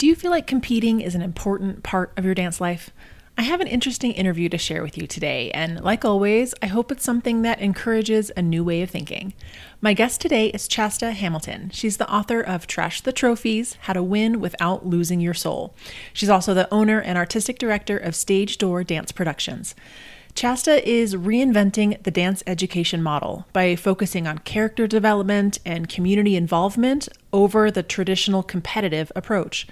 Do you feel like competing is an important part of your dance life? I have an interesting interview to share with you today, and like always, I hope it's something that encourages a new way of thinking. My guest today is Chasta Hamilton. She's the author of Trash the Trophies How to Win Without Losing Your Soul. She's also the owner and artistic director of Stage Door Dance Productions. Chasta is reinventing the dance education model by focusing on character development and community involvement over the traditional competitive approach.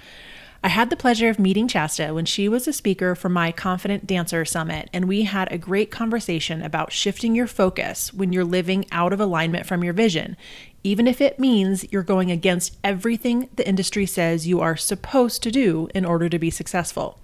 I had the pleasure of meeting Chasta when she was a speaker for my Confident Dancer Summit, and we had a great conversation about shifting your focus when you're living out of alignment from your vision, even if it means you're going against everything the industry says you are supposed to do in order to be successful.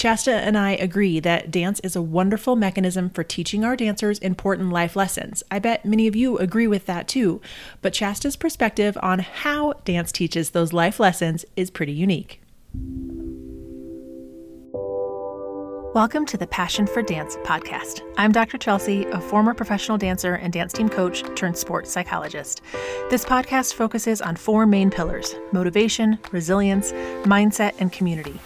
Chasta and I agree that dance is a wonderful mechanism for teaching our dancers important life lessons. I bet many of you agree with that too. But Chasta's perspective on how dance teaches those life lessons is pretty unique. Welcome to the Passion for Dance podcast. I'm Dr. Chelsea, a former professional dancer and dance team coach turned sports psychologist. This podcast focuses on four main pillars motivation, resilience, mindset, and community.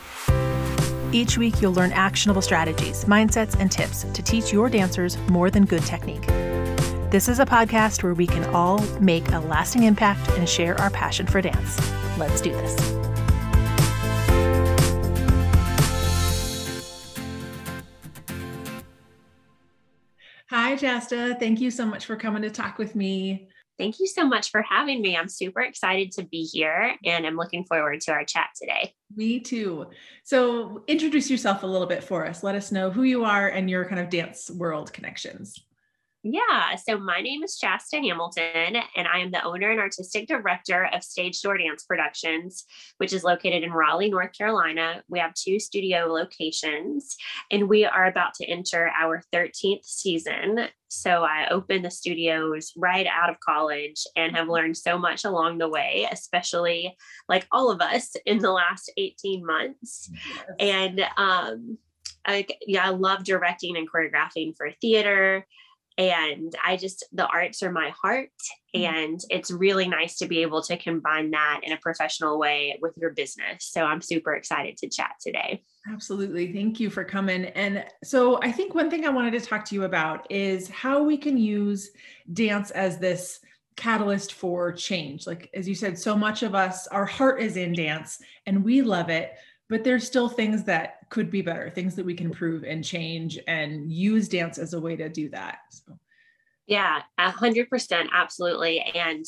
Each week, you'll learn actionable strategies, mindsets, and tips to teach your dancers more than good technique. This is a podcast where we can all make a lasting impact and share our passion for dance. Let's do this. Hi, Chasta. Thank you so much for coming to talk with me. Thank you so much for having me. I'm super excited to be here and I'm looking forward to our chat today. Me too. So, introduce yourself a little bit for us. Let us know who you are and your kind of dance world connections. Yeah, so my name is Chasta Hamilton, and I am the owner and artistic director of Stage Door Dance Productions, which is located in Raleigh, North Carolina. We have two studio locations, and we are about to enter our 13th season. So I opened the studios right out of college and have learned so much along the way, especially like all of us in the last 18 months. Yes. And um, I, yeah, I love directing and choreographing for theater and i just the arts are my heart mm-hmm. and it's really nice to be able to combine that in a professional way with your business. So i'm super excited to chat today. Absolutely. Thank you for coming. And so i think one thing i wanted to talk to you about is how we can use dance as this catalyst for change. Like as you said so much of us our heart is in dance and we love it but there's still things that could be better, things that we can improve and change and use dance as a way to do that. So. Yeah, a hundred percent, absolutely. And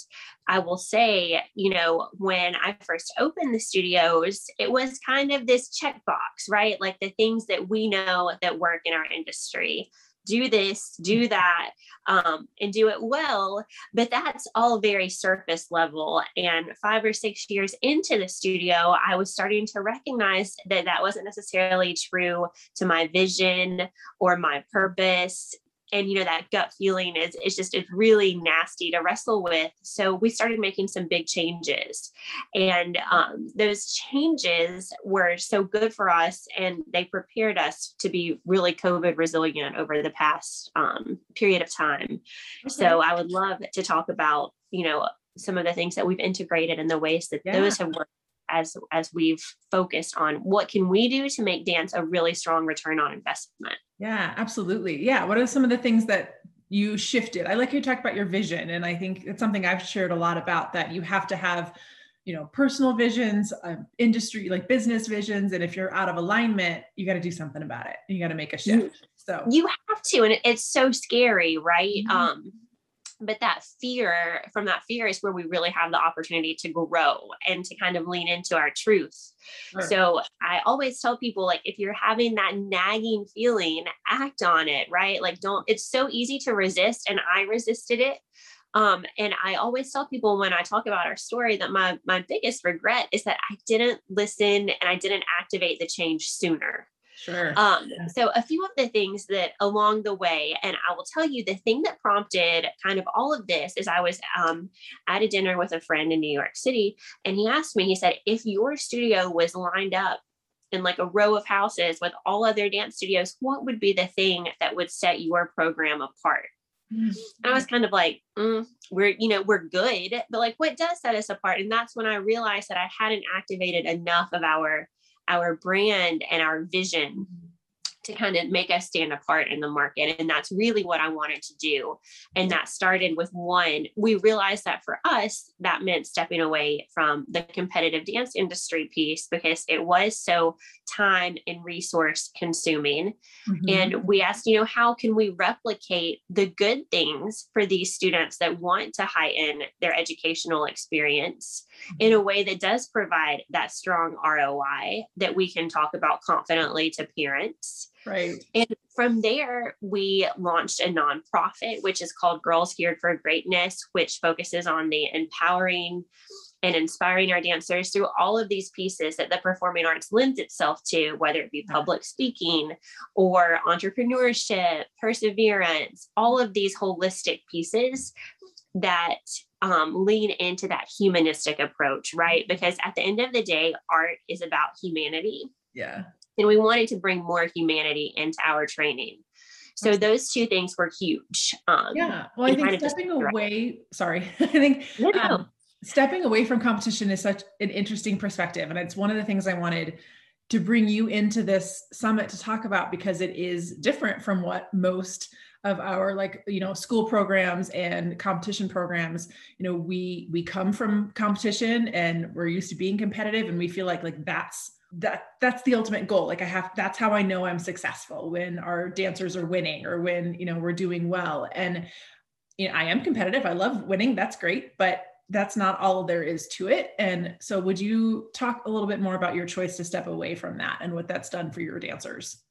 I will say, you know, when I first opened the studios, it was kind of this checkbox, right? Like the things that we know that work in our industry do this, do that, um, and do it well. But that's all very surface level. And five or six years into the studio, I was starting to recognize that that wasn't necessarily true to my vision or my purpose and you know that gut feeling is it's just it's really nasty to wrestle with so we started making some big changes and um, those changes were so good for us and they prepared us to be really covid resilient over the past um, period of time okay. so i would love to talk about you know some of the things that we've integrated and the ways that yeah. those have worked as as we've focused on what can we do to make dance a really strong return on investment yeah absolutely. Yeah what are some of the things that you shifted? I like you talk about your vision and i think it's something i've shared a lot about that you have to have you know personal visions uh, industry like business visions and if you're out of alignment you got to do something about it. You got to make a shift so. you have to and it's so scary right? Mm-hmm. um but that fear from that fear is where we really have the opportunity to grow and to kind of lean into our truth sure. so i always tell people like if you're having that nagging feeling act on it right like don't it's so easy to resist and i resisted it um, and I always tell people when I talk about our story that my my biggest regret is that I didn't listen and I didn't activate the change sooner. Sure. Um, so a few of the things that along the way, and I will tell you the thing that prompted kind of all of this is I was um, at a dinner with a friend in New York City, and he asked me, he said, if your studio was lined up in like a row of houses with all other dance studios, what would be the thing that would set your program apart? Mm-hmm. I was kind of like, mm, we're, you know, we're good, but like what does set us apart? And that's when I realized that I hadn't activated enough of our our brand and our vision to kind of make us stand apart in the market. And that's really what I wanted to do. And that started with one, we realized that for us, that meant stepping away from the competitive dance industry piece because it was so time and resource consuming. Mm-hmm. And we asked, you know, how can we replicate the good things for these students that want to heighten their educational experience in a way that does provide that strong ROI that we can talk about confidently to parents? Right. And from there, we launched a nonprofit, which is called Girls Geared for Greatness, which focuses on the empowering and inspiring our dancers through all of these pieces that the performing arts lends itself to, whether it be public speaking or entrepreneurship, perseverance, all of these holistic pieces that um, lean into that humanistic approach, right? Because at the end of the day, art is about humanity. Yeah. And we wanted to bring more humanity into our training. So those two things were huge. Um, yeah. Well, I think stepping away, sorry, I think no, no. Um, stepping away from competition is such an interesting perspective. And it's one of the things I wanted to bring you into this summit to talk about because it is different from what most of our like you know school programs and competition programs you know we we come from competition and we're used to being competitive and we feel like like that's that that's the ultimate goal like i have that's how i know i'm successful when our dancers are winning or when you know we're doing well and you know i am competitive i love winning that's great but that's not all there is to it and so would you talk a little bit more about your choice to step away from that and what that's done for your dancers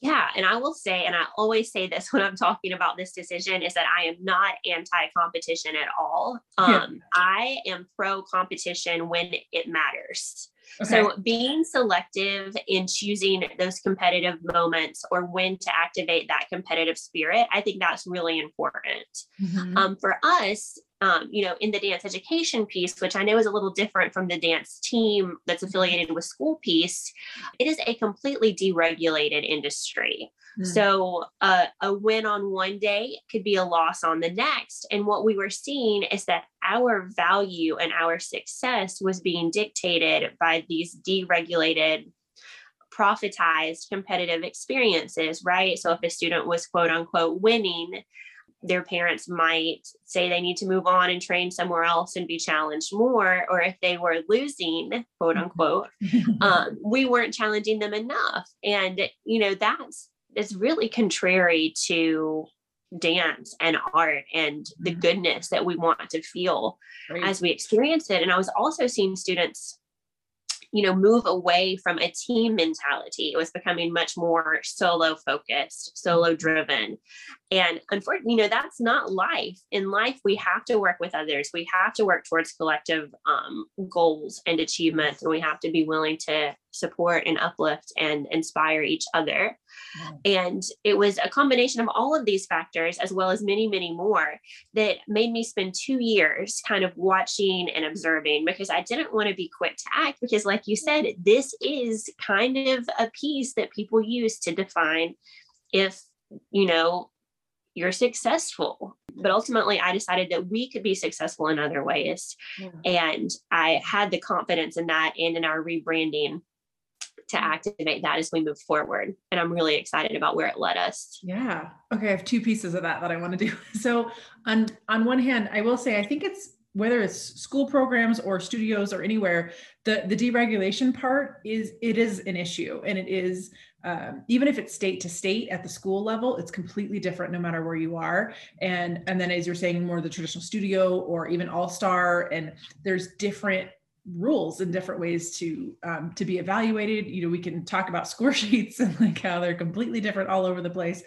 yeah. And I will say, and I always say this when I'm talking about this decision, is that I am not anti competition at all. Um, yeah. I am pro competition when it matters. Okay. So, being selective in choosing those competitive moments or when to activate that competitive spirit, I think that's really important. Mm-hmm. Um, for us, um, you know, in the dance education piece, which I know is a little different from the dance team that's affiliated with school piece, it is a completely deregulated industry. Mm. So uh, a win on one day could be a loss on the next. And what we were seeing is that our value and our success was being dictated by these deregulated profitized competitive experiences, right? So if a student was quote unquote winning, their parents might say they need to move on and train somewhere else and be challenged more or if they were losing quote mm-hmm. unquote um, we weren't challenging them enough and you know that's it's really contrary to dance and art and the mm-hmm. goodness that we want to feel right. as we experience it. And i was also seeing students you know move away from a team mentality. It was becoming much more solo focused solo driven. And unfortunately you know that's not life. In life we have to work with others. We have to work towards collective um, goals and achievements and we have to be willing to support and uplift and inspire each other mm. and it was a combination of all of these factors as well as many many more that made me spend two years kind of watching and observing because i didn't want to be quick to act because like you said this is kind of a piece that people use to define if you know you're successful. But ultimately, I decided that we could be successful in other ways. Yeah. And I had the confidence in that and in our rebranding to activate that as we move forward. And I'm really excited about where it led us. Yeah. Okay. I have two pieces of that that I want to do. So on on one hand, I will say I think it's whether it's school programs or studios or anywhere, the the deregulation part is it is an issue, and it is um, even if it's state to state at the school level, it's completely different no matter where you are. And and then as you're saying, more the traditional studio or even all star, and there's different rules and different ways to um, to be evaluated. You know, we can talk about score sheets and like how they're completely different all over the place,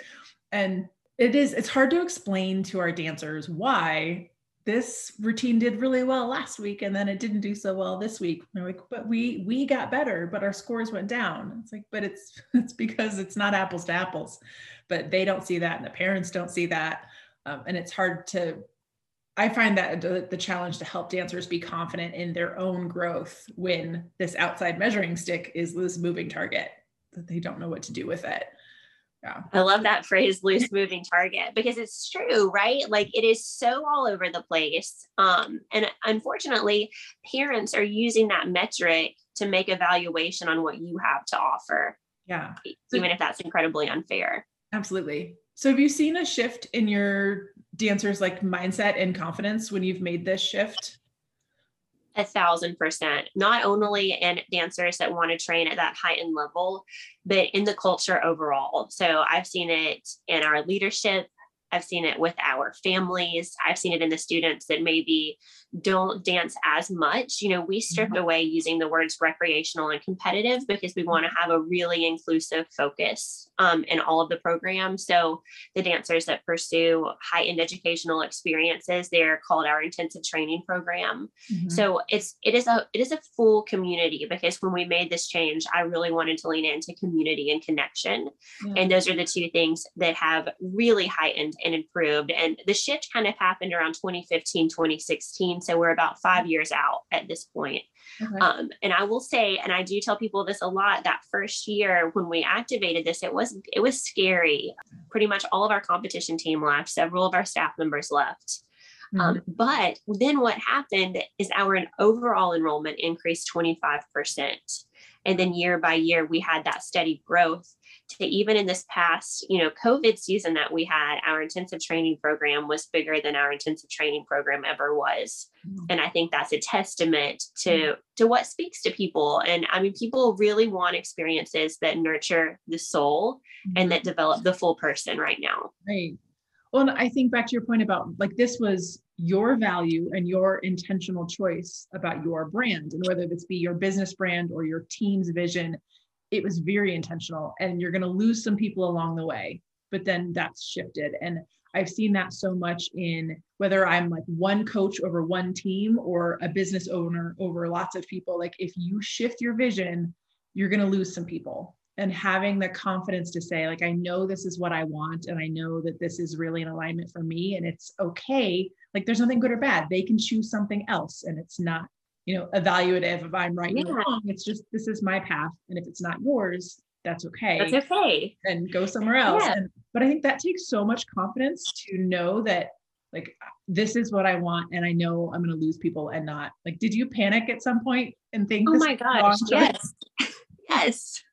and it is it's hard to explain to our dancers why this routine did really well last week and then it didn't do so well this week. They're like but we we got better but our scores went down. It's like but it's it's because it's not apples to apples. But they don't see that and the parents don't see that. Um, and it's hard to i find that the, challenge to help dancers be confident in their own growth when this outside measuring stick is this moving target that they don't know what to do with it Yeah. I love that phrase loose moving target because it's true, right? Like it is so all over the place. Um, and unfortunately, parents are using that metric to make evaluation on what you have to offer. Yeah. Even if that's incredibly unfair. Absolutely. So have you seen a shift in your dancers like mindset and confidence when you've made this shift? a thousand percent not only in dancers that want to train at that high end level but in the culture overall so i've seen it in our leadership I've seen it with our families. I've seen it in the students that maybe don't dance as much. You know, we stripped mm-hmm. away using the words recreational and competitive because we want to have a really inclusive focus um, in all of the programs. So the dancers that pursue high end educational experiences, they're called our intensive training program. Mm-hmm. So it's it is a it is a full community because when we made this change, I really wanted to lean into community and connection. Yeah. And those are the two things that have really heightened and improved. And the shift kind of happened around 2015, 2016. So we're about five years out at this point. Okay. Um, and I will say, and I do tell people this a lot, that first year when we activated this, it was it was scary. Pretty much all of our competition team left, several of our staff members left. Mm-hmm. Um, but then what happened is our overall enrollment increased 25%. And then year by year, we had that steady growth to even in this past, you know, COVID season that we had, our intensive training program was bigger than our intensive training program ever was. Mm-hmm. And I think that's a testament to mm-hmm. to what speaks to people. And I mean, people really want experiences that nurture the soul mm-hmm. and that develop the full person right now. Right. Well, I think back to your point about like this was your value and your intentional choice about your brand and whether this be your business brand or your team's vision it was very intentional and you're going to lose some people along the way but then that's shifted. And i've seen that so much in whether i'm like one coach over one team or a business owner over lots of people like if you shift your vision you're going to lose some people. And having the confidence to say like i know this is what i want and i know that this is really an alignment for me and it's okay like there's nothing good or bad. They can choose something else and it's not you know evaluative if i'm right yeah. or wrong it's just this is my path and if it's not yours that's okay. That's okay. And go somewhere else. yeah. and, but i think that takes so much confidence to know that like this is what i want and i know i'm going to lose people and not like did you panic at some point and think oh my gosh yes. Yes.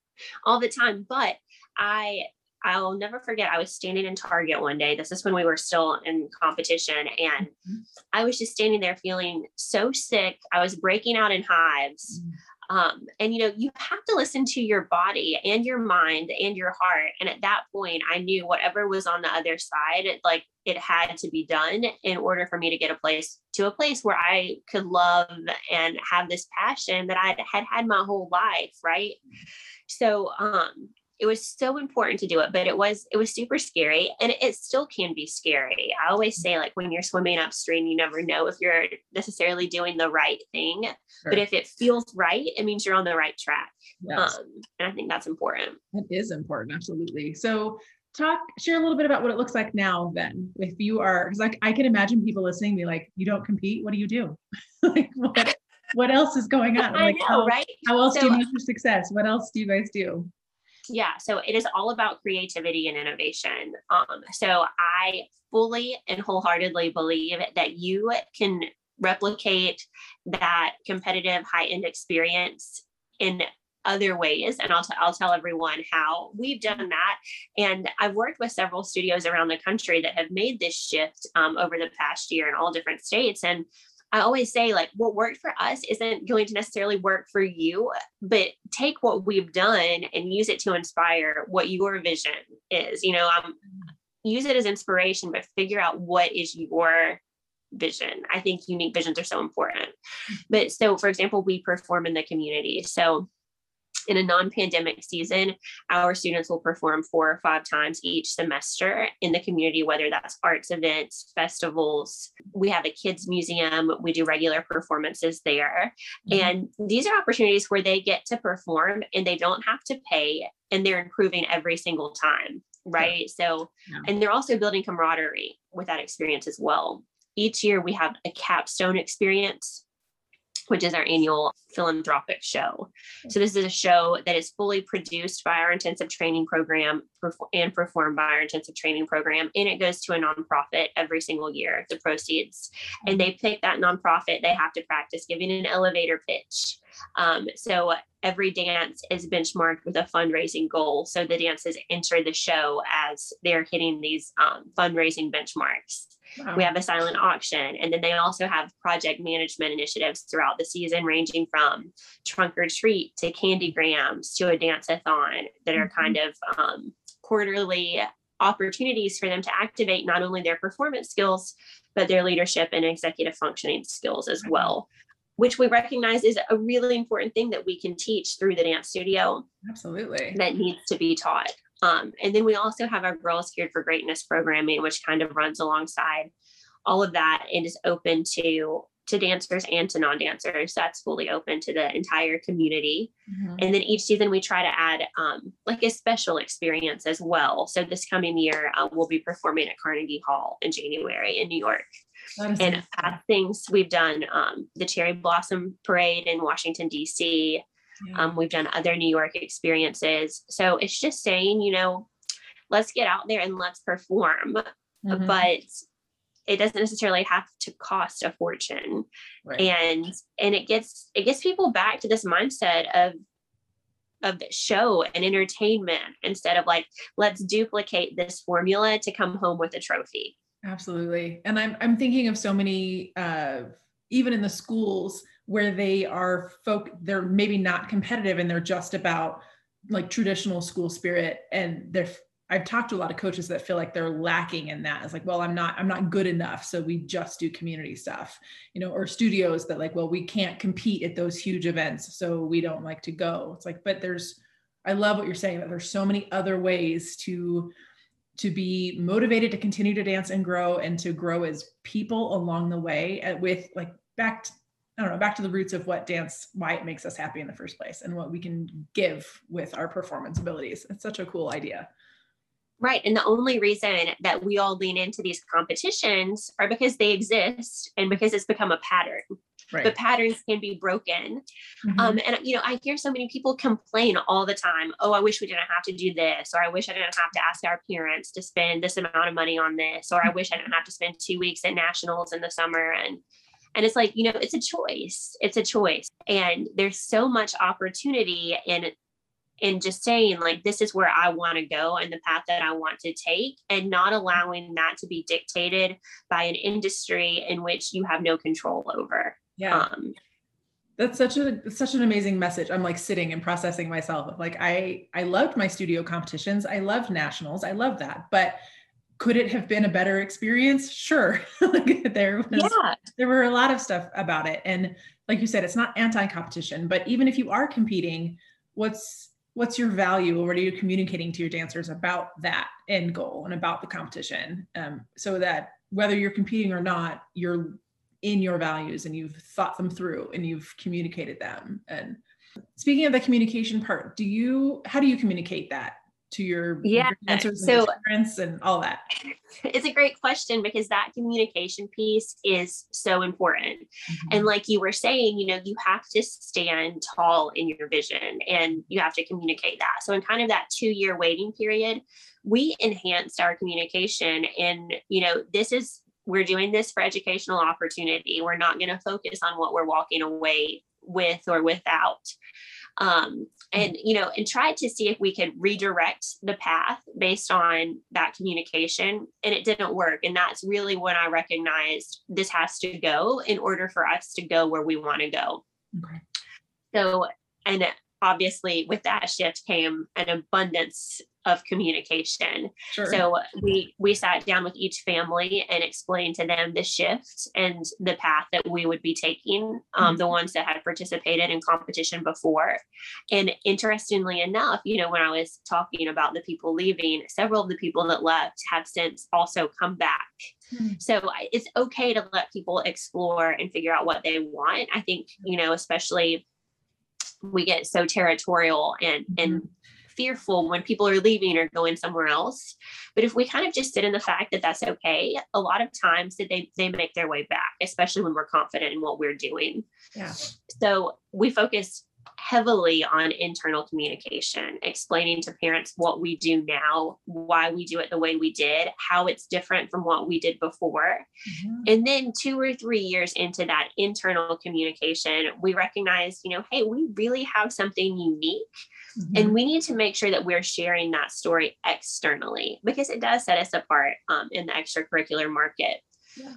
All the time but i I'll never forget. I was standing in Target one day. This is when we were still in competition. And mm-hmm. I was just standing there feeling so sick. I was breaking out in hives. Mm-hmm. Um, and you know, you have to listen to your body and your mind and your heart. And at that point, I knew whatever was on the other side, it, like it had to be done in order for me to get a place to a place where I could love and have this passion that I had had my whole life. Right. So, um, it was so important to do it but it was it was super scary and it still can be scary. I always say like when you're swimming upstream you never know if you're necessarily doing the right thing sure. but if it feels right it means you're on the right track. Yes. um, and i think that's important. It is important absolutely. So talk share a little bit about what it looks like now then if you are because like i can imagine people listening be like you don't compete? What do you do? Like what, what else is going on? Like know, how, right? how else so, do you measure success? What else do you guys do yeah so it is all about creativity and innovation um, so i fully and wholeheartedly believe that you can replicate that competitive high end experience in other ways and I'll, t- I'll tell everyone how we've done that and i've worked with several studios around the country that have made this shift um, over the past year in all different states and I always say, like, what worked for us isn't going to necessarily work for you, but take what we've done and use it to inspire what your vision is. You know, um, use it as inspiration, but figure out what is your vision. I think unique visions are so important. Mm-hmm. But so, for example, we perform in the community. So, in a non-pandemic season, our students will perform four or five times each semester in the community, whether that's arts events, festivals. We have a kids museum. We do regular performances there. Mm-hmm. And these are opportunities where they get to perform and they don't have to pay and they're improving every single time. Right. Yeah. So, yeah. and they're also building camaraderie with that experience as well. Each year we have a capstone experience which is our annual philanthropic show. So this is a show that is fully produced by our intensive training program and performed by our intensive training program, and it goes to a nonprofit every single year. The proceeds, and they pick that nonprofit. They have to practice giving an elevator pitch. Um, so every dance is benchmarked with a fundraising goal. So the dances enter the show as they're hitting these um, fundraising benchmarks. Wow. We have a silent auction. And then they also have project management initiatives throughout the season, ranging from trunk or treat to candy grams to a dance-a-thon that are mm-hmm. kind of um, quarterly opportunities for them to activate not only their performance skills, but their leadership and executive functioning skills as well, which we recognize is a really important thing that we can teach through the dance studio. Absolutely. That needs to be taught. Um, and then we also have our Girls Geared for Greatness programming, which kind of runs alongside all of that and is open to to dancers and to non-dancers. That's fully open to the entire community. Mm-hmm. And then each season we try to add um, like a special experience as well. So this coming year uh, we'll be performing at Carnegie Hall in January in New York. And uh, things we've done um, the Cherry Blossom Parade in Washington D.C. Yeah. Um, we've done other New York experiences. So it's just saying, you know, let's get out there and let's perform. Mm-hmm. But it doesn't necessarily have to cost a fortune. Right. And and it gets it gets people back to this mindset of of show and entertainment instead of like let's duplicate this formula to come home with a trophy absolutely and i'm i'm thinking of so many uh even in the schools where they are folk they're maybe not competitive and they're just about like traditional school spirit and they're I've talked to a lot of coaches that feel like they're lacking in that. It's like, well, I'm not, I'm not good enough. So we just do community stuff, you know, or studios that like, well, we can't compete at those huge events. So we don't like to go. It's like, but there's, I love what you're saying that there's so many other ways to, to be motivated to continue to dance and grow and to grow as people along the way uh, with like back I don't know, back to the roots of what dance, why it makes us happy in the first place, and what we can give with our performance abilities. It's such a cool idea. Right. And the only reason that we all lean into these competitions are because they exist and because it's become a pattern. Right. But patterns can be broken. Mm-hmm. Um, and, you know, I hear so many people complain all the time oh, I wish we didn't have to do this, or I wish I didn't have to ask our parents to spend this amount of money on this, or I wish I didn't have to spend two weeks at nationals in the summer. And and it's like, you know, it's a choice. It's a choice. And there's so much opportunity in in just saying like this is where I want to go and the path that I want to take and not allowing that to be dictated by an industry in which you have no control over. Yeah. Um, that's such a such an amazing message. I'm like sitting and processing myself. Like I I loved my studio competitions. I loved nationals. I love that. But could it have been a better experience? Sure. like there was yeah. there were a lot of stuff about it. And like you said, it's not anti-competition, but even if you are competing, what's what's your value or what are you communicating to your dancers about that end goal and about the competition? Um, so that whether you're competing or not, you're in your values and you've thought them through and you've communicated them. And speaking of the communication part, do you how do you communicate that to your yeah so and all that. It's a great question because that communication piece is so important. Mm-hmm. and like you were saying you know you have to stand tall in your vision and you have to communicate that. So in kind of that two year waiting period we enhanced our communication and you know this is we're doing this for educational opportunity. We're not going to focus on what we're walking away with or without um, and mm. you know and tried to see if we could redirect the path based on that communication and it didn't work and that's really when i recognized this has to go in order for us to go where we want to go okay. so and obviously with that shift came an abundance of communication. Sure. So we we sat down with each family and explained to them the shift and the path that we would be taking. Um, mm-hmm. The ones that had participated in competition before, and interestingly enough, you know, when I was talking about the people leaving, several of the people that left have since also come back. Mm-hmm. So it's okay to let people explore and figure out what they want. I think you know, especially we get so territorial and mm-hmm. and fearful when people are leaving or going somewhere else. But if we kind of just sit in the fact that that's okay, a lot of times that they they make their way back, especially when we're confident in what we're doing. Yeah. So we focus heavily on internal communication, explaining to parents what we do now, why we do it the way we did, how it's different from what we did before. Mm-hmm. And then two or three years into that internal communication, we recognize, you know, hey, we really have something unique. Mm-hmm. And we need to make sure that we're sharing that story externally because it does set us apart um, in the extracurricular market.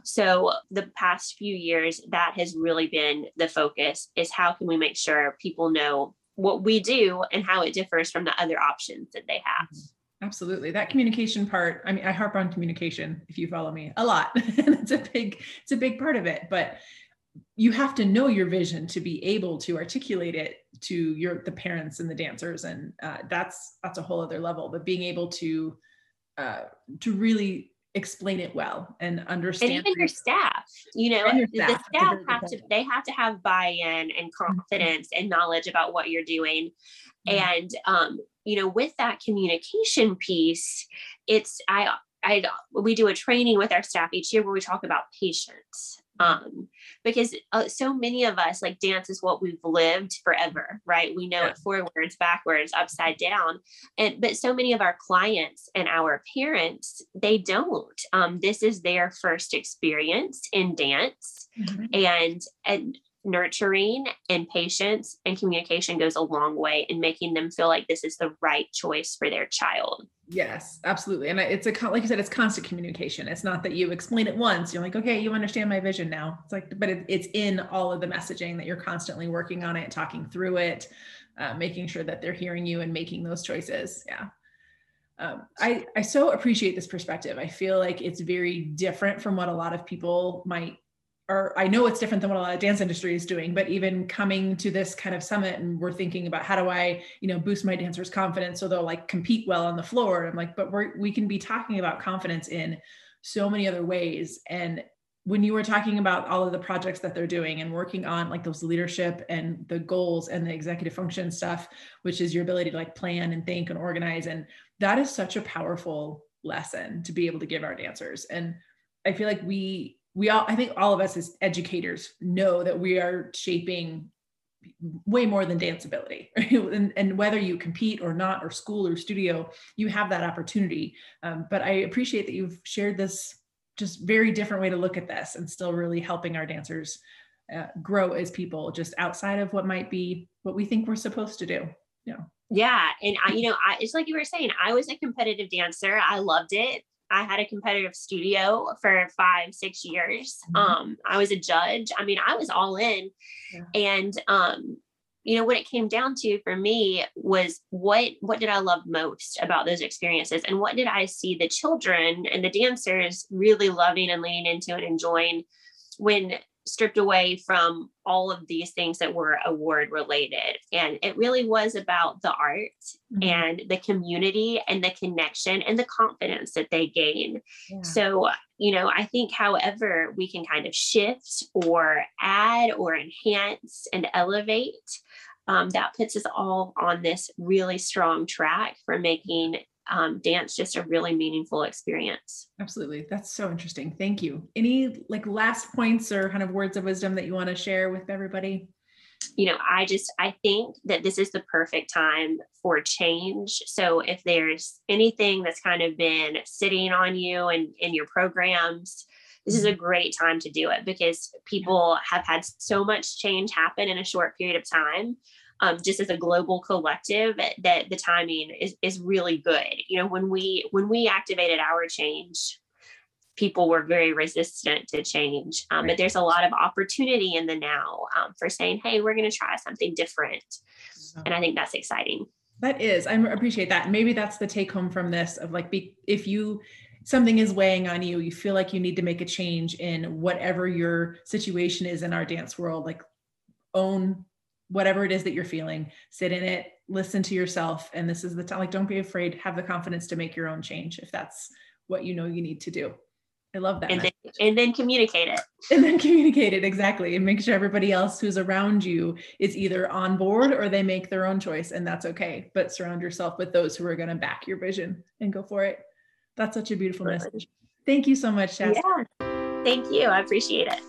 So the past few years, that has really been the focus is how can we make sure people know what we do and how it differs from the other options that they have. Mm-hmm. Absolutely. That communication part, I mean, I harp on communication if you follow me a lot. it's a big, it's a big part of it. But you have to know your vision to be able to articulate it to your the parents and the dancers and uh, that's that's a whole other level but being able to uh, to really explain it well and understand and even your staff you know staff. the staff have to they have to have buy-in and mm-hmm. confidence mm-hmm. and knowledge about what you're doing mm-hmm. and um you know with that communication piece it's i I we do a training with our staff each year where we talk about patience um, because uh, so many of us like dance is what we've lived forever right? We know yeah. it forwards backwards upside down. And but so many of our clients and our parents they don't. Um, this is their first experience in dance. Mm-hmm. and and nurturing and patience and communication goes a long way in making them feel like this is the right choice for their child Yes, absolutely. And it's a like you said, it's constant communication. It's not that you explain it once. You're like, okay, you understand my vision now. It's like, but it, it's in all of the messaging that you're constantly working on it, talking through it, uh, making sure that they're hearing you and making those choices. Yeah. Um, I I so appreciate this perspective. I feel like it's very different from what a lot of people might or I know it's different than what a lot of dance industry is doing, but even coming to this kind of summit and we're thinking about how do I, you know, boost my dancers' confidence so they'll like compete well on the floor. I'm like, but we're, we can be talking about confidence in so many other ways. And when you were talking about all of the projects that they're doing and working on like those leadership and the goals and the executive function stuff, which is your ability to like plan and think and organize. And that is such a powerful lesson to be able to give our dancers. And I feel like we we all i think all of us as educators know that we are shaping way more than danceability and, and whether you compete or not or school or studio you have that opportunity. Um, but i appreciate that you've shared this just very different way to look at this and still really helping our dancers uh, grow as people just outside of what might be what we think we're supposed to do yeah yeah and i you know I, it's like you were saying i was a competitive dancer. I loved it I had a competitive studio for five, six years. Mm-hmm. Um, I was a judge. I mean, I was all in. Yeah. And um, you know, what it came down to for me was what what did I love most about those experiences? And what did I see the children and the dancers really loving and leaning into and enjoying when stripped away from all of these things that were award related. And it really was about the art mm-hmm. and the community and the connection and the confidence that they gain. Yeah. So, you know, I think however we can kind of shift or add or enhance and elevate. Um, that puts us all on this really strong track for making um, dance just a really meaningful experience. Absolutely. That's so interesting. Thank you. Any like last points or kind of words of wisdom that you want to share with everybody? You know, I just I think that this is the perfect time for change. So if there's anything that's kind of been sitting on you and in your programs, this is a mm-hmm. great time to do it because people have had so much change happen in a short period of time um, just as a global collective that the timing is, is really good you know when we when we activated our change people were very resistant to change um, right. but there's a lot of opportunity in the now um, for saying hey we're going to try something different mm-hmm. and i think that's exciting that is i appreciate that maybe that's the take home from this of like be, if you something is weighing on you you feel like you need to make a change in whatever your situation is in our dance world like own whatever it is that you're feeling, sit in it, listen to yourself. And this is the time, like, don't be afraid, have the confidence to make your own change if that's what you know you need to do. I love that. And then, and then communicate it. And then communicate it exactly and make sure everybody else who's around you is either on board or they make their own choice and that's okay. But surround yourself with those who are going to back your vision and go for it. That's such a beautiful message. Thank you so much, Chasta. Yeah. Thank you. I appreciate it.